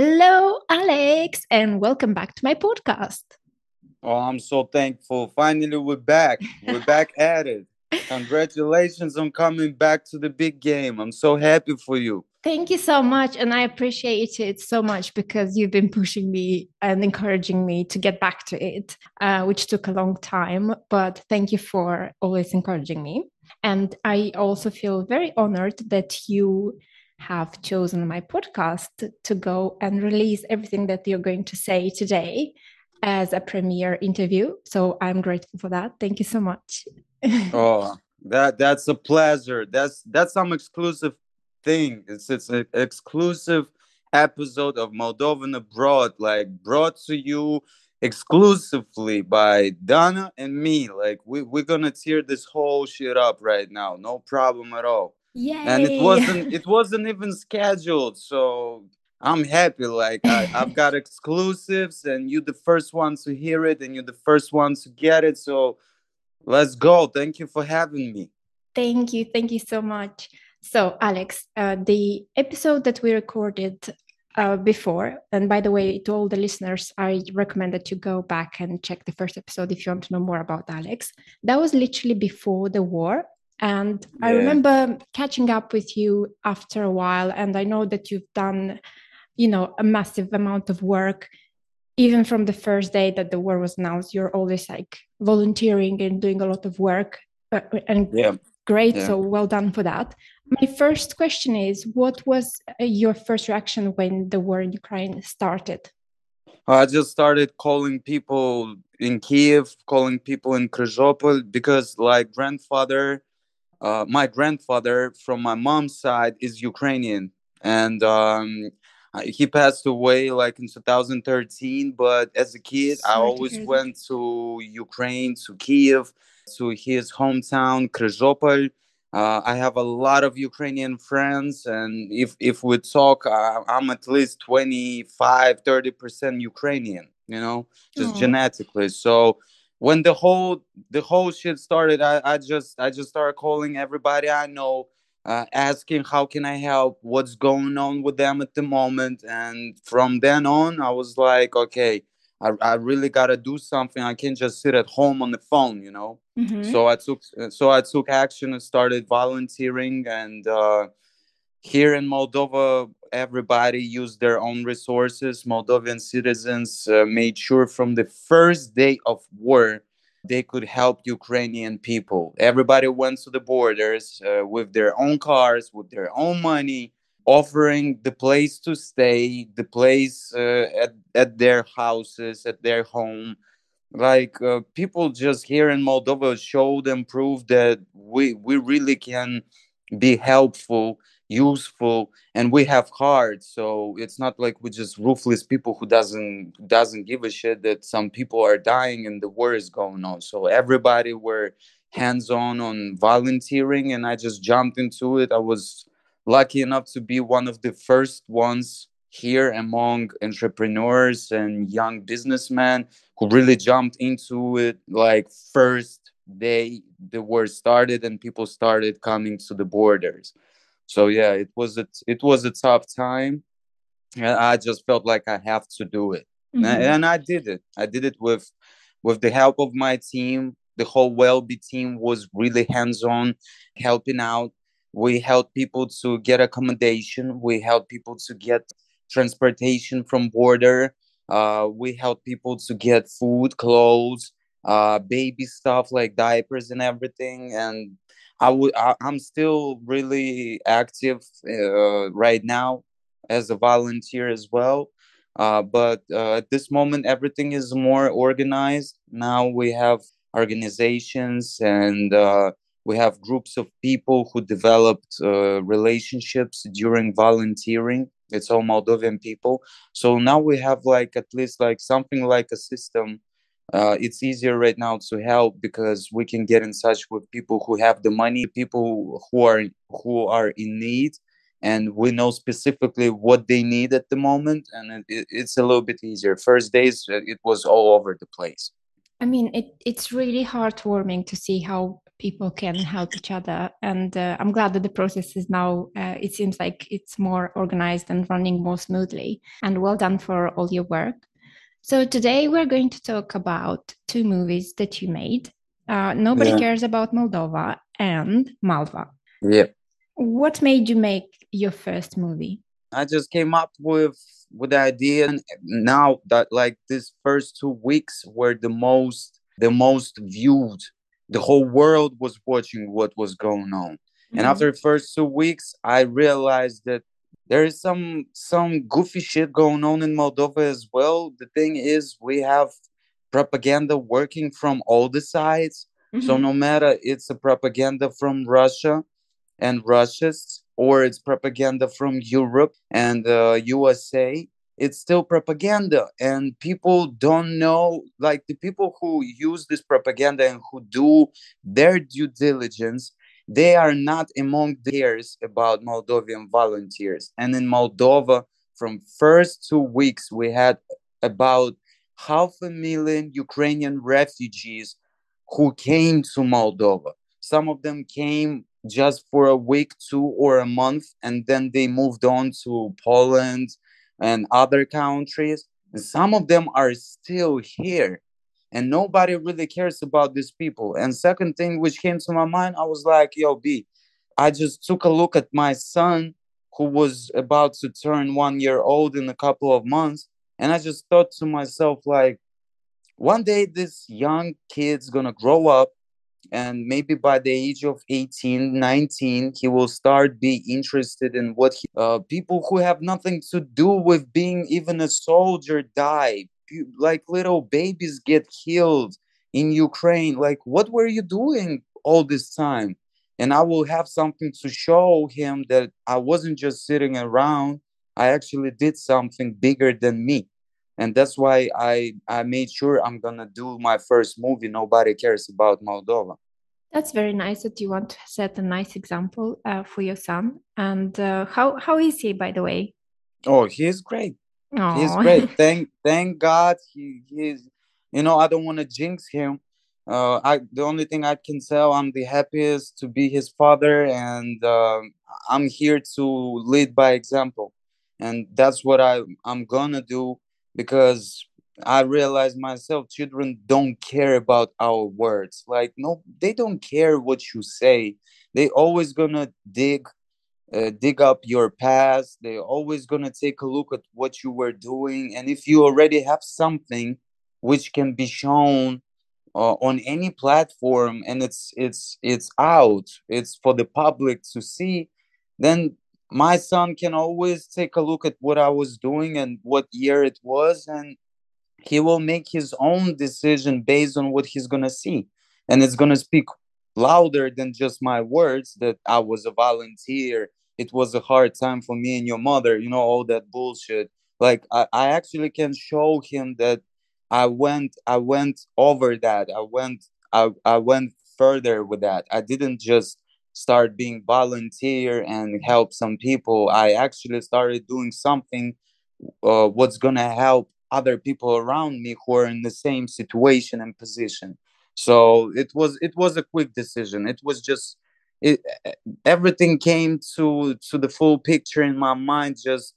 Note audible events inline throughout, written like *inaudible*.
Hello, Alex, and welcome back to my podcast. Oh, I'm so thankful. Finally, we're back. We're back *laughs* at it. Congratulations on coming back to the big game. I'm so happy for you. Thank you so much. And I appreciate it so much because you've been pushing me and encouraging me to get back to it, uh, which took a long time. But thank you for always encouraging me. And I also feel very honored that you have chosen my podcast to go and release everything that you're going to say today as a premiere interview. So I'm grateful for that. Thank you so much. *laughs* oh, that that's a pleasure. That's that's some exclusive thing. It's it's an exclusive episode of Moldovan Abroad, like brought to you exclusively by Dana and me. Like we, we're gonna tear this whole shit up right now. No problem at all. Yay. And it wasn't it wasn't even scheduled. So I'm happy. Like I, I've got *laughs* exclusives and you're the first ones to hear it and you're the first ones to get it. So let's go. Thank you for having me. Thank you. Thank you so much. So, Alex, uh, the episode that we recorded uh, before, and by the way, to all the listeners, I recommend that you go back and check the first episode if you want to know more about Alex. That was literally before the war. And yeah. I remember catching up with you after a while, and I know that you've done, you know, a massive amount of work. Even from the first day that the war was announced, you're always like volunteering and doing a lot of work. Uh, and yeah. great, yeah. so well done for that. My first question is What was uh, your first reaction when the war in Ukraine started? I just started calling people in Kiev, calling people in Kryzhopol because, like, grandfather, uh, my grandfather from my mom's side is Ukrainian, and um, he passed away like in 2013. But as a kid, Sorry I always went to Ukraine, to Kiev, to his hometown, Kryzhopol uh, I have a lot of Ukrainian friends, and if if we talk, uh, I'm at least 25, 30 percent Ukrainian. You know, just Aww. genetically. So when the whole the whole shit started, I, I just I just started calling everybody I know, uh, asking how can I help, what's going on with them at the moment, and from then on, I was like, okay, I, I really gotta do something. I can't just sit at home on the phone, you know. Mm-hmm. So I took so I took action and started volunteering. And uh, here in Moldova, everybody used their own resources. Moldovan citizens uh, made sure from the first day of war they could help Ukrainian people. Everybody went to the borders uh, with their own cars, with their own money offering the place to stay, the place uh, at, at their houses, at their home. Like uh, people just here in Moldova showed and proved that we, we really can be helpful, useful, and we have heart. So it's not like we're just ruthless people who doesn't doesn't give a shit that some people are dying and the war is going on. So everybody were hands on on volunteering, and I just jumped into it. I was lucky enough to be one of the first ones here among entrepreneurs and young businessmen who really jumped into it like first day the war started and people started coming to the borders so yeah it was a it was a tough time and i just felt like i have to do it. Mm-hmm. and, and i did it. I did it with with the help of my team. The whole Welby team was really hands-on helping out. We helped people to get accommodation. We helped people to get transportation from border. Uh, we helped people to get food clothes uh, baby stuff like diapers and everything. And i would I, am still really active uh, right now as a volunteer as well. Uh, but uh, at this moment everything is more organized. Now we have organizations and uh, we have groups of people who developed uh, relationships during volunteering. It's all moldovan people. So now we have like at least like something like a system uh, it's easier right now to help because we can get in touch with people who have the money people who are who are in need and we know specifically what they need at the moment and it, it's a little bit easier first days uh, it was all over the place I mean, it, it's really heartwarming to see how people can help each other. And uh, I'm glad that the process is now, uh, it seems like it's more organized and running more smoothly. And well done for all your work. So today we're going to talk about two movies that you made. Uh, Nobody yeah. Cares About Moldova and Malva. Yeah. What made you make your first movie? I just came up with with the idea now that like this first two weeks were the most the most viewed the whole world was watching what was going on mm-hmm. and after the first two weeks i realized that there is some some goofy shit going on in moldova as well the thing is we have propaganda working from all the sides mm-hmm. so no matter it's a propaganda from russia and russians or it's propaganda from Europe and uh, USA, it's still propaganda. And people don't know, like the people who use this propaganda and who do their due diligence, they are not among theirs about Moldovan volunteers. And in Moldova, from first two weeks, we had about half a million Ukrainian refugees who came to Moldova. Some of them came just for a week, two or a month, and then they moved on to Poland and other countries. And some of them are still here, and nobody really cares about these people. And second thing which came to my mind, I was like, "Yo, B," I just took a look at my son, who was about to turn one year old in a couple of months, and I just thought to myself, like, one day this young kid's gonna grow up and maybe by the age of 18 19 he will start be interested in what he, uh, people who have nothing to do with being even a soldier die like little babies get killed in ukraine like what were you doing all this time and i will have something to show him that i wasn't just sitting around i actually did something bigger than me and that's why I I made sure I'm gonna do my first movie. Nobody cares about Moldova. That's very nice that you want to set a nice example uh, for your son. And uh, how how is he, by the way? Oh, he's great. Aww. He's great. *laughs* Thank thank God. He he's you know I don't want to jinx him. Uh, I the only thing I can tell I'm the happiest to be his father, and uh, I'm here to lead by example, and that's what I I'm gonna do because I realize myself children don't care about our words. Like no, they don't care what you say. They always gonna dig uh, dig up your past. They're always gonna take a look at what you were doing, and if you already have something which can be shown uh, on any platform and it's it's it's out, it's for the public to see, then my son can always take a look at what I was doing and what year it was, and he will make his own decision based on what he's gonna see, and it's gonna speak louder than just my words that I was a volunteer. It was a hard time for me and your mother, you know, all that bullshit. Like I, I actually can show him that I went I went over that. I went I, I went further with that. I didn't just start being volunteer and help some people i actually started doing something uh, what's gonna help other people around me who are in the same situation and position so it was it was a quick decision it was just it everything came to to the full picture in my mind just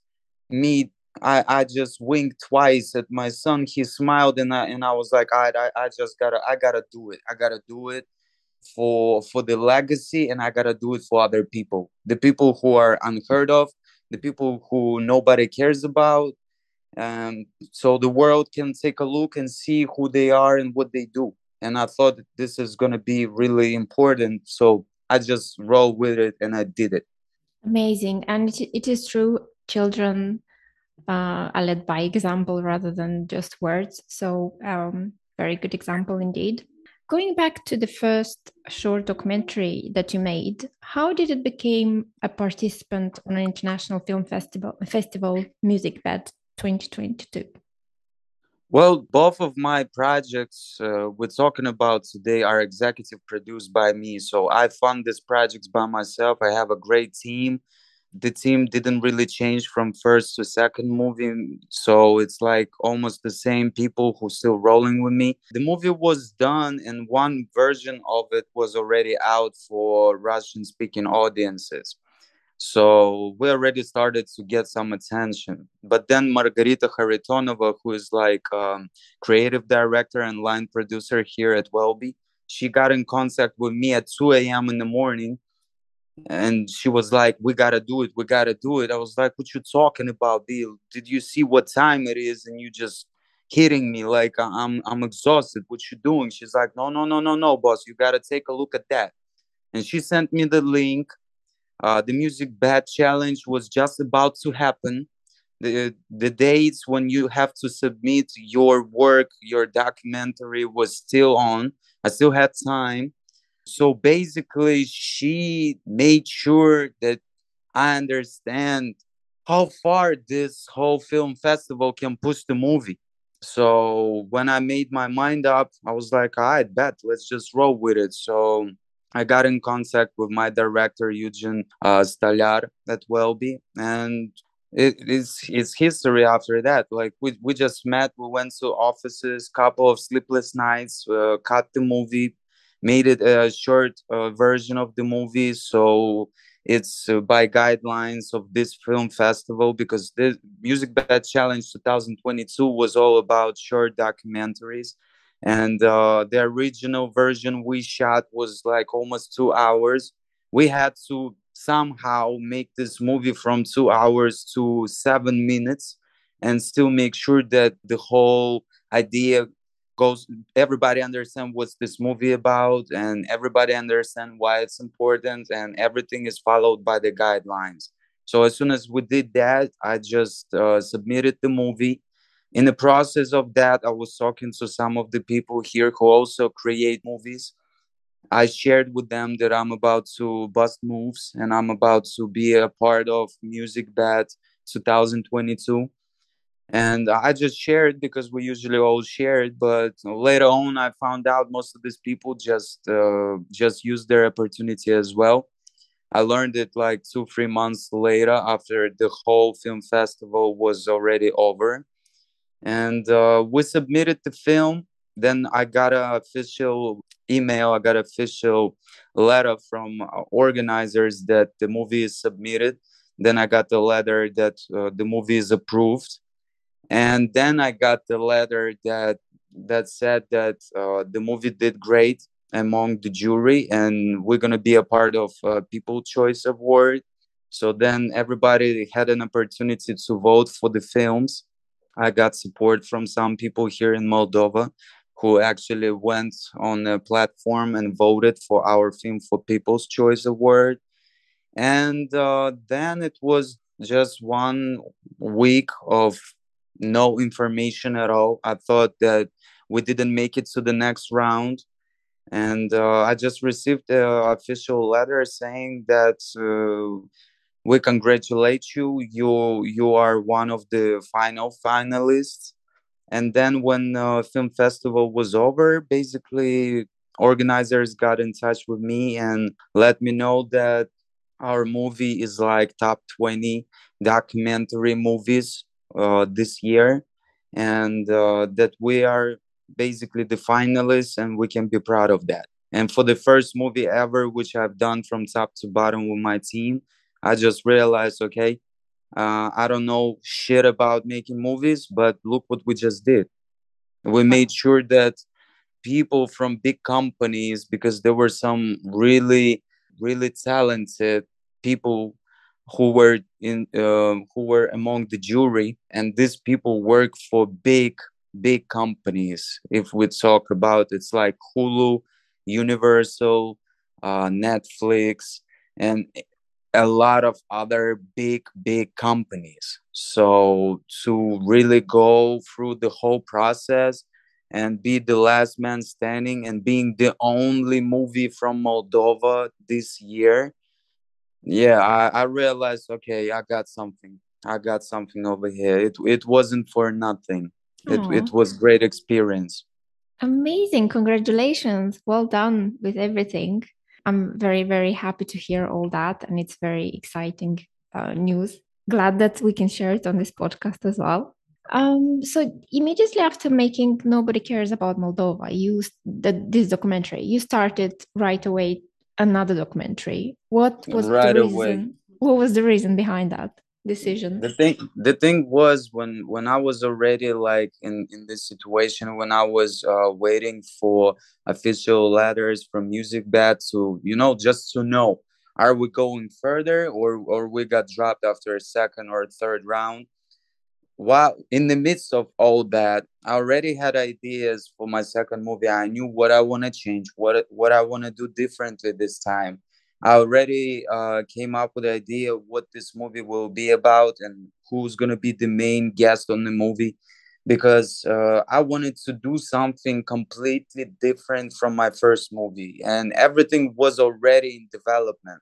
me I, I just winked twice at my son. He smiled and I and I was like, I, I I just gotta I gotta do it. I gotta do it for for the legacy and i gotta do it for other people the people who are unheard of the people who nobody cares about and so the world can take a look and see who they are and what they do and i thought this is going to be really important so i just rolled with it and i did it. Amazing. And it, it is true children uh, are led by example rather than just words. So um, very good example indeed. Going back to the first short documentary that you made, how did it become a participant on an international film festival, festival Musicbed 2022? Well, both of my projects uh, we're talking about today are executive produced by me. So I fund these projects by myself. I have a great team. the team didn't really change from first to second movie so it's like almost the same people who still rolling with me the movie was done and one version of it was already out for russian speaking audiences so we already started to get some attention. But then margarita kharitonova who is like um, creative director and line producer here at welby she got in contact with me at 2 a.m in the morning. And she was like we gotta do it we gotta do it. I was like what you talking about bill? Did you see what time it is and you just hitting me? Like i'm i'm exhausted. What you doing? She's like no no no no no boss. You gotta take a look at that. And she sent me the link uh, the music bed challenge was just about to happen. The the dates when you have to submit your work your documentary was still on. I still had time. So basically she made sure that i understand how far this whole film festival can push the movie. So when i made my mind up i was like all right bet let's just roll with it. So i got in contact with my director eugene uh, stolyar at welby and it is it's history after that. Like we, we just met we went to offices couple of sleepless nights uh, cut the movie made it a short uh, version of the movie. So it's uh, by guidelines of this film festival because the music bed challenge 2022 was all about short documentaries and uh, the original version we shot was like almost two hours. We had to somehow make this movie from two hours to seven minutes and still make sure that the whole idea goes everybody understand what's this movie about and everybody understand why it's important and everything is followed by the guidelines. So as soon as we did that i just uh, submitted the movie in the process of that i was talking to some of the people here who also create movies. I shared with them that i'm about to bust moves and i'm about to be a part of music bed 2022 and i just shared because we usually all share it but later on i found out most of these people just uh, just use their opportunity as well. I learned it like two three months later after the whole film festival was already over and uh, we submitted the film. Then i got an official email i got an official letter from organizers that the movie is submitted. Then i got the letter that uh, the movie is approved. And then i got the letter that that said that uh, the movie did great among the jury and we're going to be a part of uh, people choice award. So then everybody had an opportunity to vote for the films i got support from some people here in moldova who actually went on a platform and voted for our film for people's choice award and uh, then it was just one week of no information at all. I thought that we didn't make it to the next round. And uh, I just received an official letter saying that uh, we congratulate you. You you are one of the final finalists. And then when uh, film festival was over, basically organizers got in touch with me and let me know that our movie is like top 20 documentary movies uh, this year and uh, that we are basically the finalists and we can be proud of that and for the first movie ever which i've done from top to bottom with my team i just realized okay uh, i don't know shit about making movies but look what we just did. We made sure that people from big companies because there were some really really talented people who were in um, who were among the jury and these people work for big big companies. If we talk about it's like hulu universal uh, netflix and a lot of other big big companies. So to really go through the whole process and be the last man standing and being the only movie from moldova this year yeah I, I realized okay i got something. I got something over here. It, it wasn't for nothing. It, it was great experience. Amazing. Congratulations. Well done with everything i'm very very happy to hear all that and it's very exciting uh, news. Glad that we can share it on this podcast as well. Um, so immediately after making Nobody Cares About Moldova, you the, this documentary, you started right away another documentary. What was right the reason? Away. What was the reason behind that decision? The thing, the thing was when when I was already like in in this situation, when I was uh, waiting for official letters from MusicBed to you know just to know are we going further or or we got dropped after a second or third round? While in the midst of all that i already had ideas for my second movie. I knew what i want to change what what i want to do differently this time i already uh, came up with the idea of what this movie will be about and who's to be the main guest on the movie because uh, i wanted to do something completely different from my first movie and everything was already in development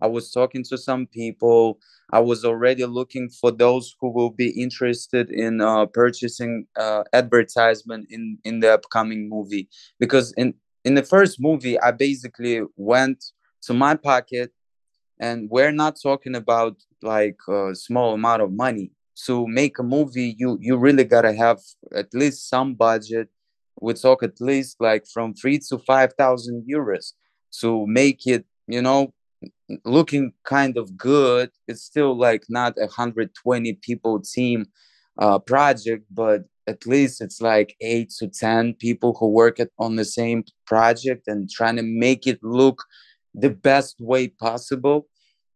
I was talking to some people. I was already looking for those who will be interested in uh, purchasing uh, advertisement in in the upcoming movie. Because in in the first movie, I basically went to my pocket, and we're not talking about like a small amount of money. To make a movie, you you really gotta have at least some budget. We talk at least like from three to five thousand euros to make it you know looking kind of good. It's still like not a 120 people team uh, project, but at least it's like eight to 10 people who work at, on the same project and trying to make it look the best way possible.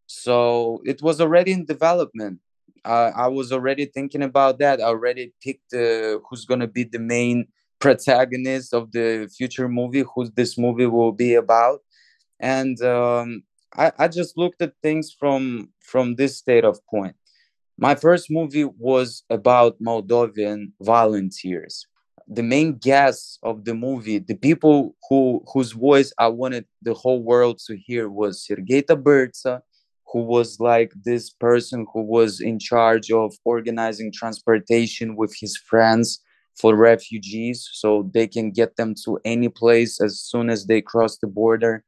So it was already in development. Uh, I was already thinking about that. I already picked uh, who's going to be the main protagonist of the future movie, who this movie will be about. And um, I, I just looked at things from from this state of point. My first movie was about Moldovan volunteers. The main guests of the movie, the people who whose voice I wanted the whole world to hear was Sergei Tabertsa, who was like this person who was in charge of organizing transportation with his friends for refugees so they can get them to any place as soon as they cross the border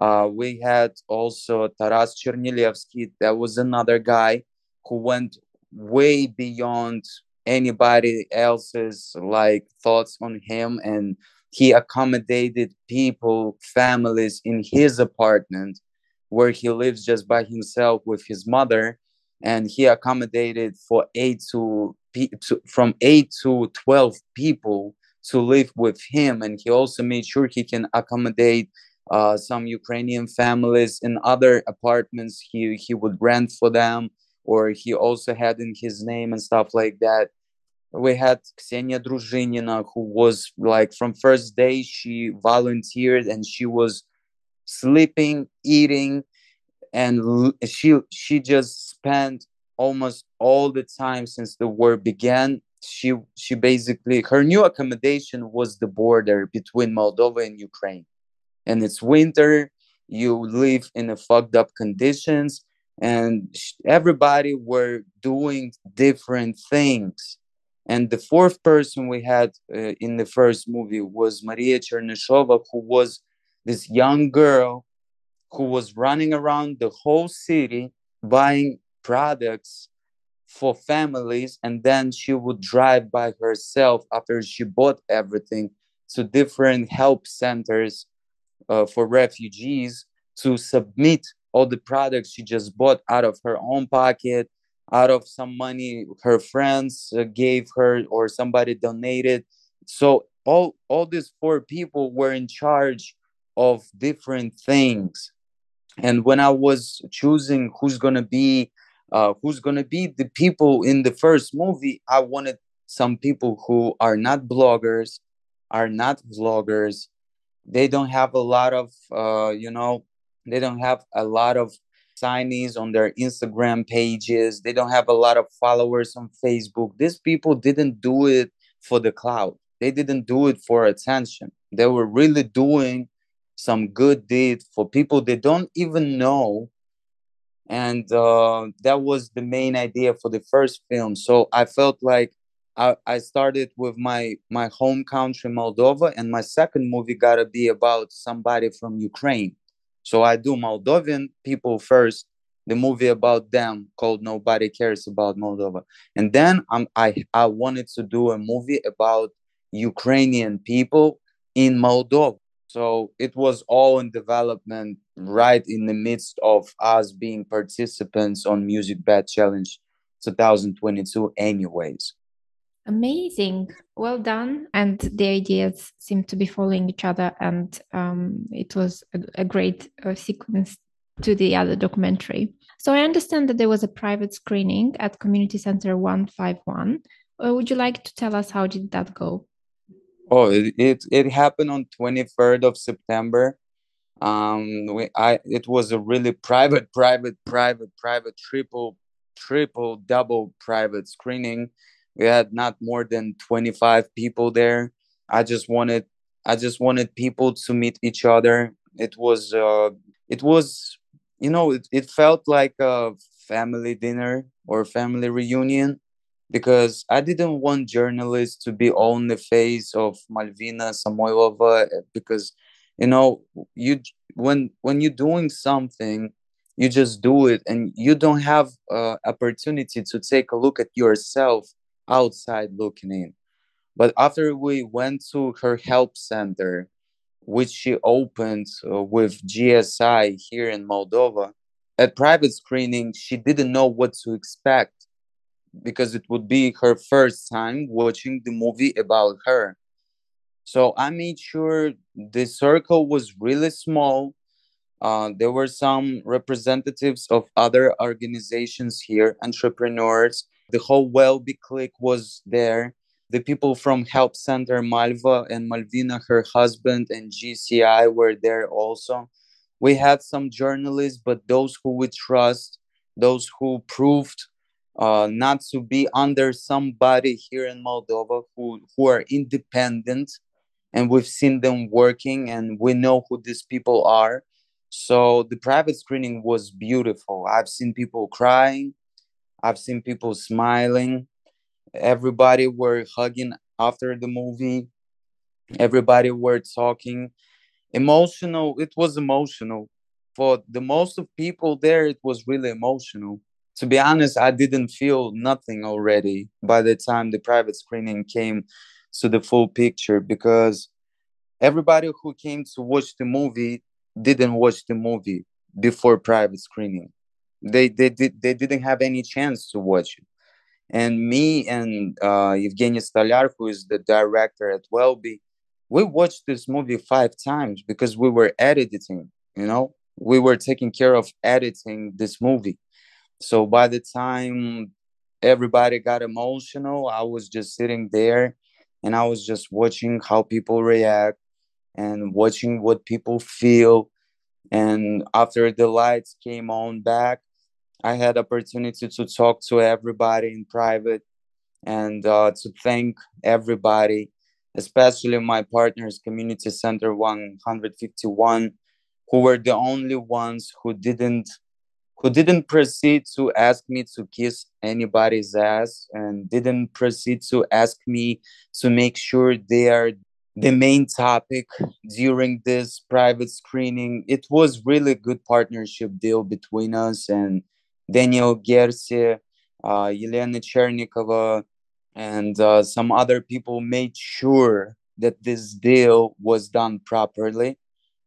uh, we had also Taras Chernilevsky. That was another guy who went way beyond anybody else's like thoughts on him and he accommodated people families in his apartment where he lives just by himself with his mother and he accommodated for eight to, to from eight to 12 people to live with him and he also made sure he can accommodate uh, some Ukrainian families in other apartments he he would rent for them, or he also had in his name and stuff like that. We had Ksenia Druzhinina, who was like from first day she volunteered and she was sleeping, eating, and she she just spent almost all the time since the war began she she basically her new accommodation was the border between Moldova and Ukraine and it's winter you live in a fucked up conditions and everybody were doing different things. And the fourth person we had uh, in the first movie was maria chernysova who was this young girl who was running around the whole city buying products for families and then she would drive by herself after she bought everything to different help centers uh, for refugees to submit all the products she just bought out of her own pocket, out of some money her friends uh, gave her or somebody donated. So all all these four people were in charge of different things. And when I was choosing who's gonna be uh, who's gonna be the people in the first movie, I wanted some people who are not bloggers, are not vloggers, they don't have a lot of uh, you know they don't have a lot of signees on their instagram pages. They don't have a lot of followers on facebook. These people didn't do it for the cloud they didn't do it for attention. They were really doing some good deed for people they don't even know. And uh, that was the main idea for the first film. So i felt like I, I started with my my home country Moldova, and my second movie gotta be about somebody from Ukraine. So I do Moldovan people first, the movie about them called Nobody Cares About Moldova. And then I, I wanted to do a movie about Ukrainian people in Moldova. So it was all in development right in the midst of us being participants on Music Bed Challenge 2022 anyways. Amazing. Well done. And the ideas seem to be following each other. And um, it was a, a great uh, sequence to the other documentary. So I understand that there was a private screening at Community Center 151. Uh, would you like to tell us how did that go? Oh, it, it, it happened on 23rd of September. Um, we, I, it was a really private, private, private, private, triple, triple, double private screening we had not more than 25 people there. I just wanted i just wanted people to meet each other. It was uh it was you know it, it felt like a family dinner or family reunion because i didn't want journalists to be on the face of malvina samoilova because you know you when when you're doing something you just do it and you don't have uh, opportunity to take a look at yourself outside looking in. But after we went to her help center, which she opened uh, with GCI here in Moldova, at private screening, she didn't know what to expect because it would be her first time watching the movie about her. So I made sure the circle was really small. Uh, there were some representatives of other organizations here, entrepreneurs, the whole Welby clique was there. The people from Help Center, Malva and Malvina, her husband, and GCI were there also. We had some journalists, but those who we trust, those who proved uh, not to be under somebody here in Moldova who, who are independent and we've seen them working and we know who these people are. So the private screening was beautiful. I've seen people crying. I've seen people smiling. Everybody were hugging after the movie. Everybody were talking. Emotional. It was emotional. For the most of people there, it was really emotional. To be honest, I didn't feel nothing already by the time the private screening came to the full picture because everybody who came to watch the movie didn't watch the movie before private screening they they did they didn't have any chance to watch it. And me and uh, Evgeny Stolyar, who is the director at Welby, we watched this movie five times because we were editing. You know, we were taking care of editing this movie. So by the time everybody got emotional, I was just sitting there and I was just watching how people react and watching what people feel. And after the lights came on back, I had opportunity to talk to everybody in private and uh, to thank everybody, especially my partners, Community Center 151, who were the only ones who didn't who didn't proceed to ask me to kiss anybody's ass and didn't proceed to ask me to make sure they are the main topic during this private screening. It was really good partnership deal between us and Daniel Gersi, uh, Yelena Chernikova, and uh, some other people made sure that this deal was done properly.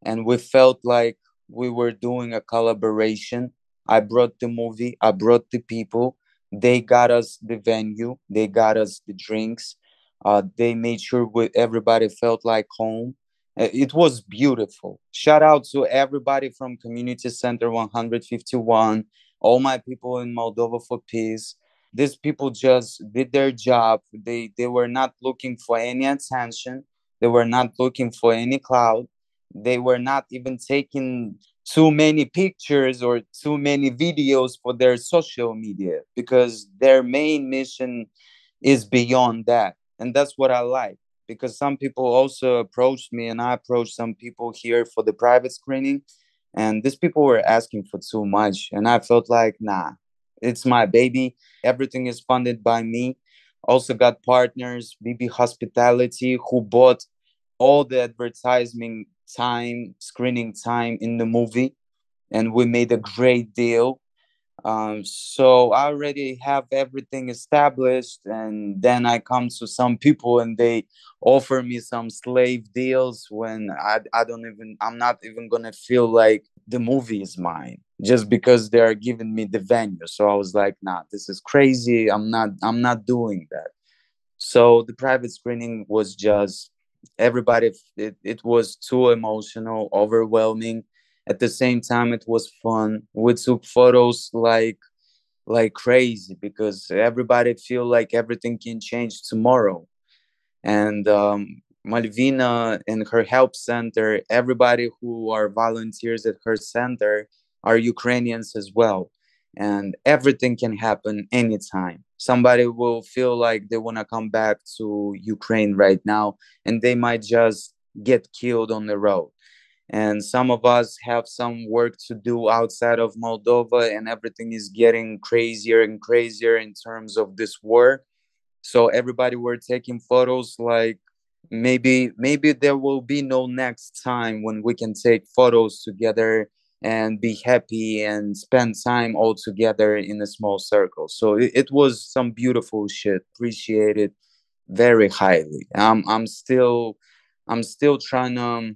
And we felt like we were doing a collaboration. I brought the movie, I brought the people. They got us the venue, they got us the drinks. Uh, they made sure we, everybody felt like home. Uh, it was beautiful. Shout out to everybody from Community Center 151 all my people in Moldova for peace. These people just did their job. They they were not looking for any attention. They were not looking for any cloud. They were not even taking too many pictures or too many videos for their social media because their main mission is beyond that. And that's what I like because some people also approached me and I approached some people here for the private screening and these people were asking for too much and i felt like nah it's my baby. Everything is funded by me. Also got partners bb hospitality who bought all the advertising time screening time in the movie and we made a great deal Um, so I already have everything established, and then I come to some people and they offer me some slave deals when I, I don't even I'm not even gonna feel like the movie is mine just because they are giving me the venue. So I was like, nah, this is crazy. I'm not I'm not doing that. So the private screening was just everybody it, it was too emotional, overwhelming at the same time it was fun. We took photos like like crazy because everybody feel like everything can change tomorrow. And um, malvina and her help center everybody who are volunteers at her center are ukrainians as well. And everything can happen anytime. Somebody will feel like they want to come back to ukraine right now and they might just get killed on the road and some of us have some work to do outside of Moldova, and everything is getting crazier and crazier in terms of this war. So everybody were taking photos like maybe maybe there will be no next time when we can take photos together and be happy and spend time all together in a small circle. So it, it was some beautiful shit. Appreciated very highly. I'm I'm still I'm still trying to um,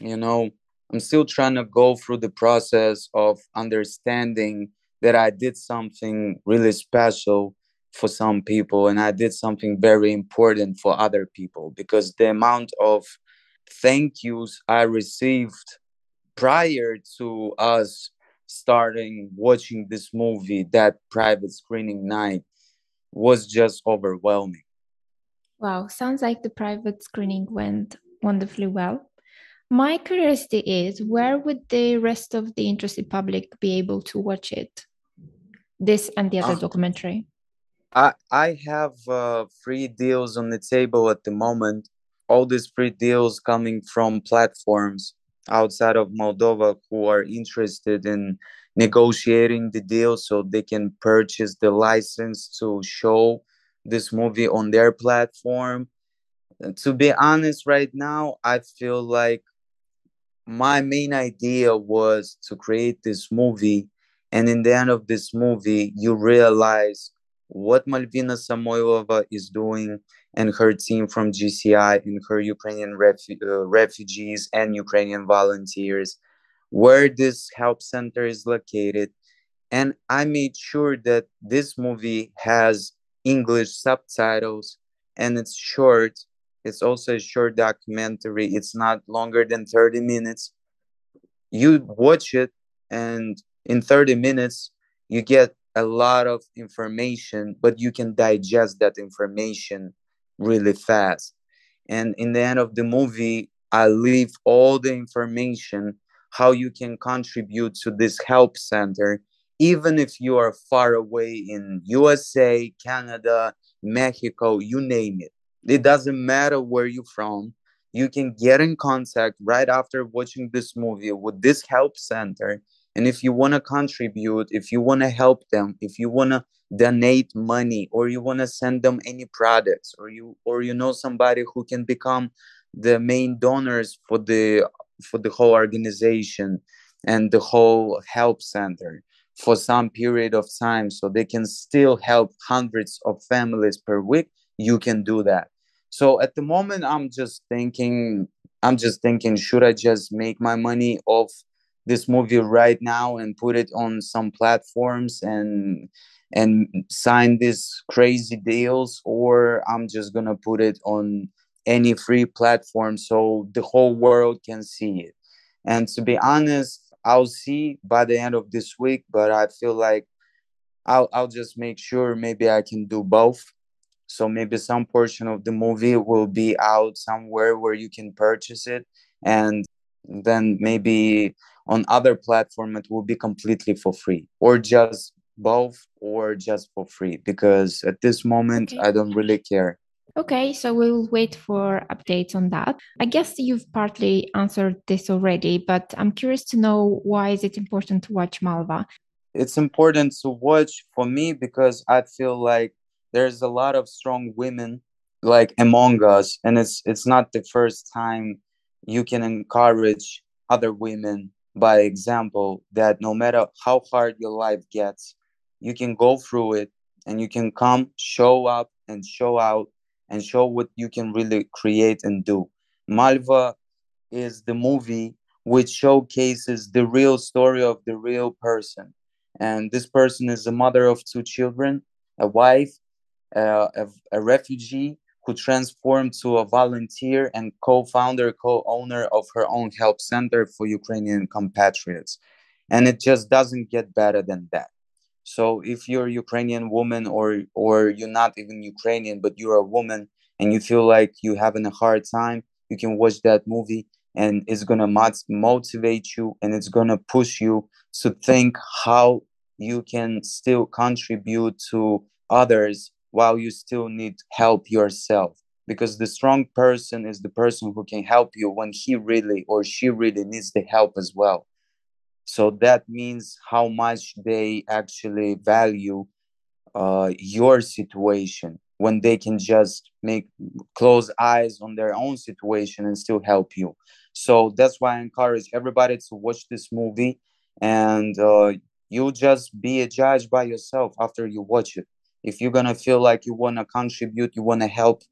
you know i'm still trying to go through the process of understanding that i did something really special for some people and i did something very important for other people because the amount of thank yous i received prior to us starting watching this movie that private screening night was just overwhelming. Wow sounds like the private screening went wonderfully well my curiosity is where would the rest of the interested public be able to watch it? This and the other uh, documentary. I I have uh, free deals on the table at the moment. All these free deals coming from platforms outside of Moldova who are interested in negotiating the deal so they can purchase the license to show this movie on their platform. To be honest, right now, I feel like my main idea was to create this movie and in the end of this movie you realize what malvina samoilova is doing and her team from gci and her ukrainian refu- uh, refugees and ukrainian volunteers where this help center is located. And i made sure that this movie has english subtitles and it's short it's also a short documentary. It's not longer than 30 minutes. You watch it, and in 30 minutes, you get a lot of information, but you can digest that information really fast. And in the end of the movie, I leave all the information how you can contribute to this help center even if you are far away in USA, Canada, Mexico, you name it it doesn't matter where you're from. You can get in contact right after watching this movie with this help center. And if you want to contribute if you want to help them if you want to donate money or you want to send them any products or you or you know somebody who can become the main donors for the for the whole organization and the whole help center for some period of time so they can still help hundreds of families per week you can do that so at the moment, I'm just thinking, I'm just thinking, should I just make my money off this movie right now and put it on some platforms and and sign these crazy deals, or I'm just gonna put it on any free platform so the whole world can see it. And to be honest, I'll see by the end of this week, but I feel like I'll I'll just make sure maybe I can do both so maybe some portion of the movie will be out somewhere where you can purchase it. And then maybe on other platform it will be completely for free or just both or just for free because at this moment okay. i don't really care. Okay so we'll wait for updates on that. I guess you've partly answered this already but i'm curious to know why is it important to watch malva? It's important to watch for me because i feel like there's a lot of strong women like among us and it's it's not the first time you can encourage other women by example that no matter how hard your life gets, you can go through it and you can come, show up, and show out and show what you can really create and do. Malva is the movie which showcases the real story of the real person. And this person is a mother of two children, a wife, uh, a, a refugee who transformed to a volunteer and co-founder, co-owner of her own help center for Ukrainian compatriots. And it just doesn't get better than that. So if you're a Ukrainian woman or or you're not even Ukrainian, but you're a woman and you feel like you're having a hard time, you can watch that movie and it's gonna motivate you and it's gonna push you to think how you can still contribute to others while you still need help yourself. Because the strong person is the person who can help you when he really or she really needs the help as well. So that means how much they actually value uh, your situation when they can just make close eyes on their own situation and still help you. So that's why i encourage everybody to watch this movie and uh, you'll just be a judge by yourself after you watch it if you're gonna feel like you want to contribute you want to help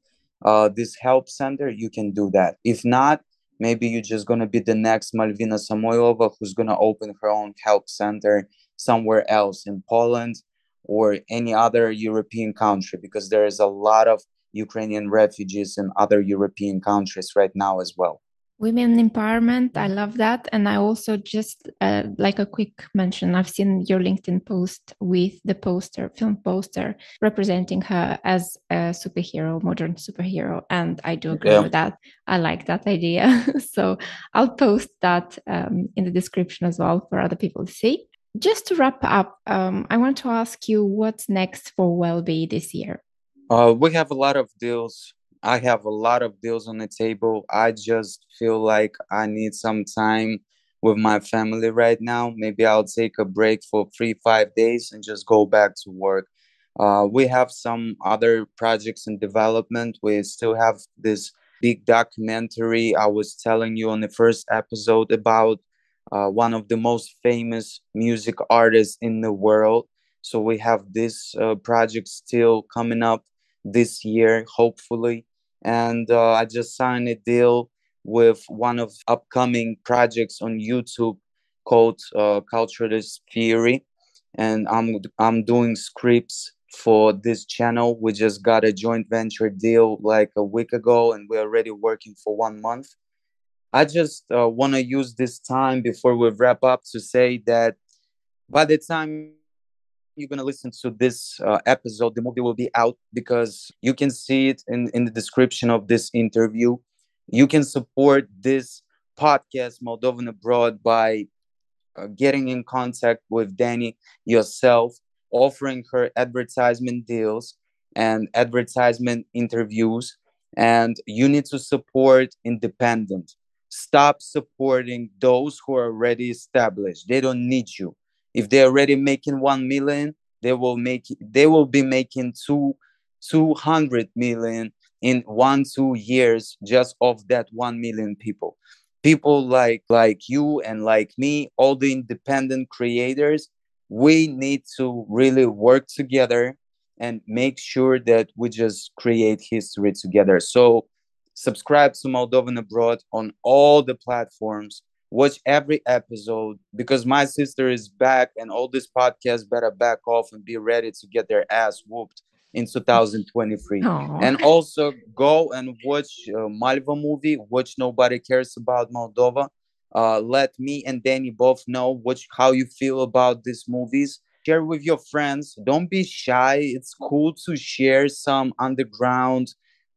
uh, this help center you can do that. If not maybe you're just to be the next Malvina Samoilova who's to open her own help center somewhere else in Poland or any other European country because there is a lot of Ukrainian refugees in other European countries right now as well women empowerment. I love that. And i also just uh, like a quick mention i've seen your linkedin post with the poster film poster representing her as a superhero modern superhero. And i do agree yeah. with that. I like that idea. *laughs* So i'll post that um, in the description as well for other people to see. Just to wrap up um, i want to ask you what's next for Welby this year? Uh, we have a lot of deals I have a lot of deals on the table. I just feel like I need some time with my family right now. Maybe I'll take a break for three, five days and just go back to work. Uh, we have some other projects in development. We still have this big documentary I was telling you on the first episode about uh, one of the most famous music artists in the world. So we have this uh, project still coming up this year, hopefully and uh, I just signed a deal with one of upcoming projects on YouTube called uh, Culturalist Theory, and I'm I'm doing scripts for this channel. We just got a joint venture deal like a week ago, and we're already working for one month. I just uh, want to use this time before we wrap up to say that by the time you're going to listen to this uh, episode, the movie will be out because you can see it in, in the description of this interview. You can support this podcast, Moldovan Abroad, by uh, getting in contact with Danny yourself, offering her advertisement deals and advertisement interviews. And you need to support independent. Stop supporting those who are already established. They don't need you if they're already making 1 million they will make they will be making two 200 million in one two years just of that 1 million people. People like like you and like me all the independent creators we need to really work together and make sure that we just create history together. So subscribe to moldovan abroad on all the platforms watch every episode because my sister is back and all these podcasts better back off and be ready to get their ass whooped in 2023 Aww. and also go and watch uh, malva movie which nobody cares about moldova. Uh, let me and danny both know which how you feel about these movies. Share with your friends. Don't be shy. It's cool to share some underground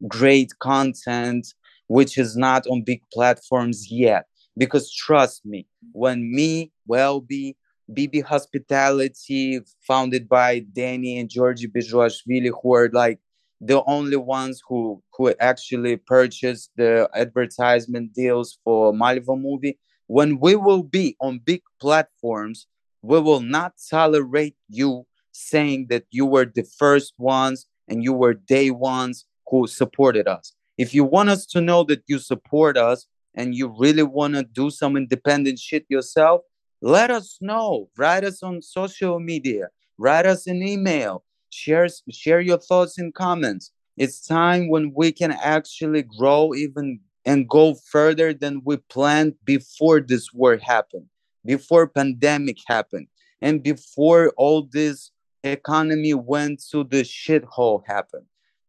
great content which is not on big platforms yet because trust me when me Welby bb hospitality founded by danny and georgi Bijuashvili, who are like the only ones who who actually purchased the advertisement deals for malva movie when we will be on big platforms we will not tolerate you saying that you were the first ones and you were day ones who supported us. If you want us to know that you support us and you really want to do some independent shit yourself, let us know. Write us on social media, write us an email, share, share your thoughts in comments. It's time when we can actually grow even and go further than we planned before this war happened, before pandemic happened, and before all this economy went to the shithole happened.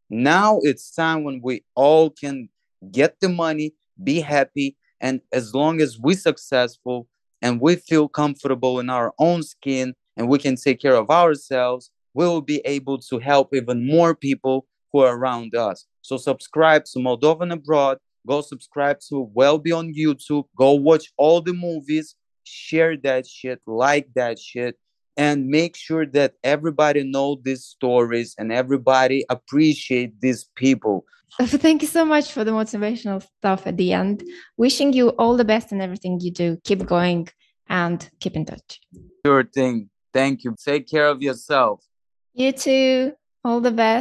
Now it's time when we all can get the money, be happy, and as long as we're successful and we feel comfortable in our own skin and we can take care of ourselves, we will be able to help even more people who are around us. So subscribe to Moldovan Abroad. Go subscribe to Welby on YouTube. Go watch all the movies. Share that shit. Like that shit and make sure that everybody know these stories and everybody appreciate these people. *laughs* Thank you so much for the motivational stuff at the end. Wishing you all the best in everything you do. Keep going and keep in touch. Sure thing. Thank you. Take care of yourself. You too. All the best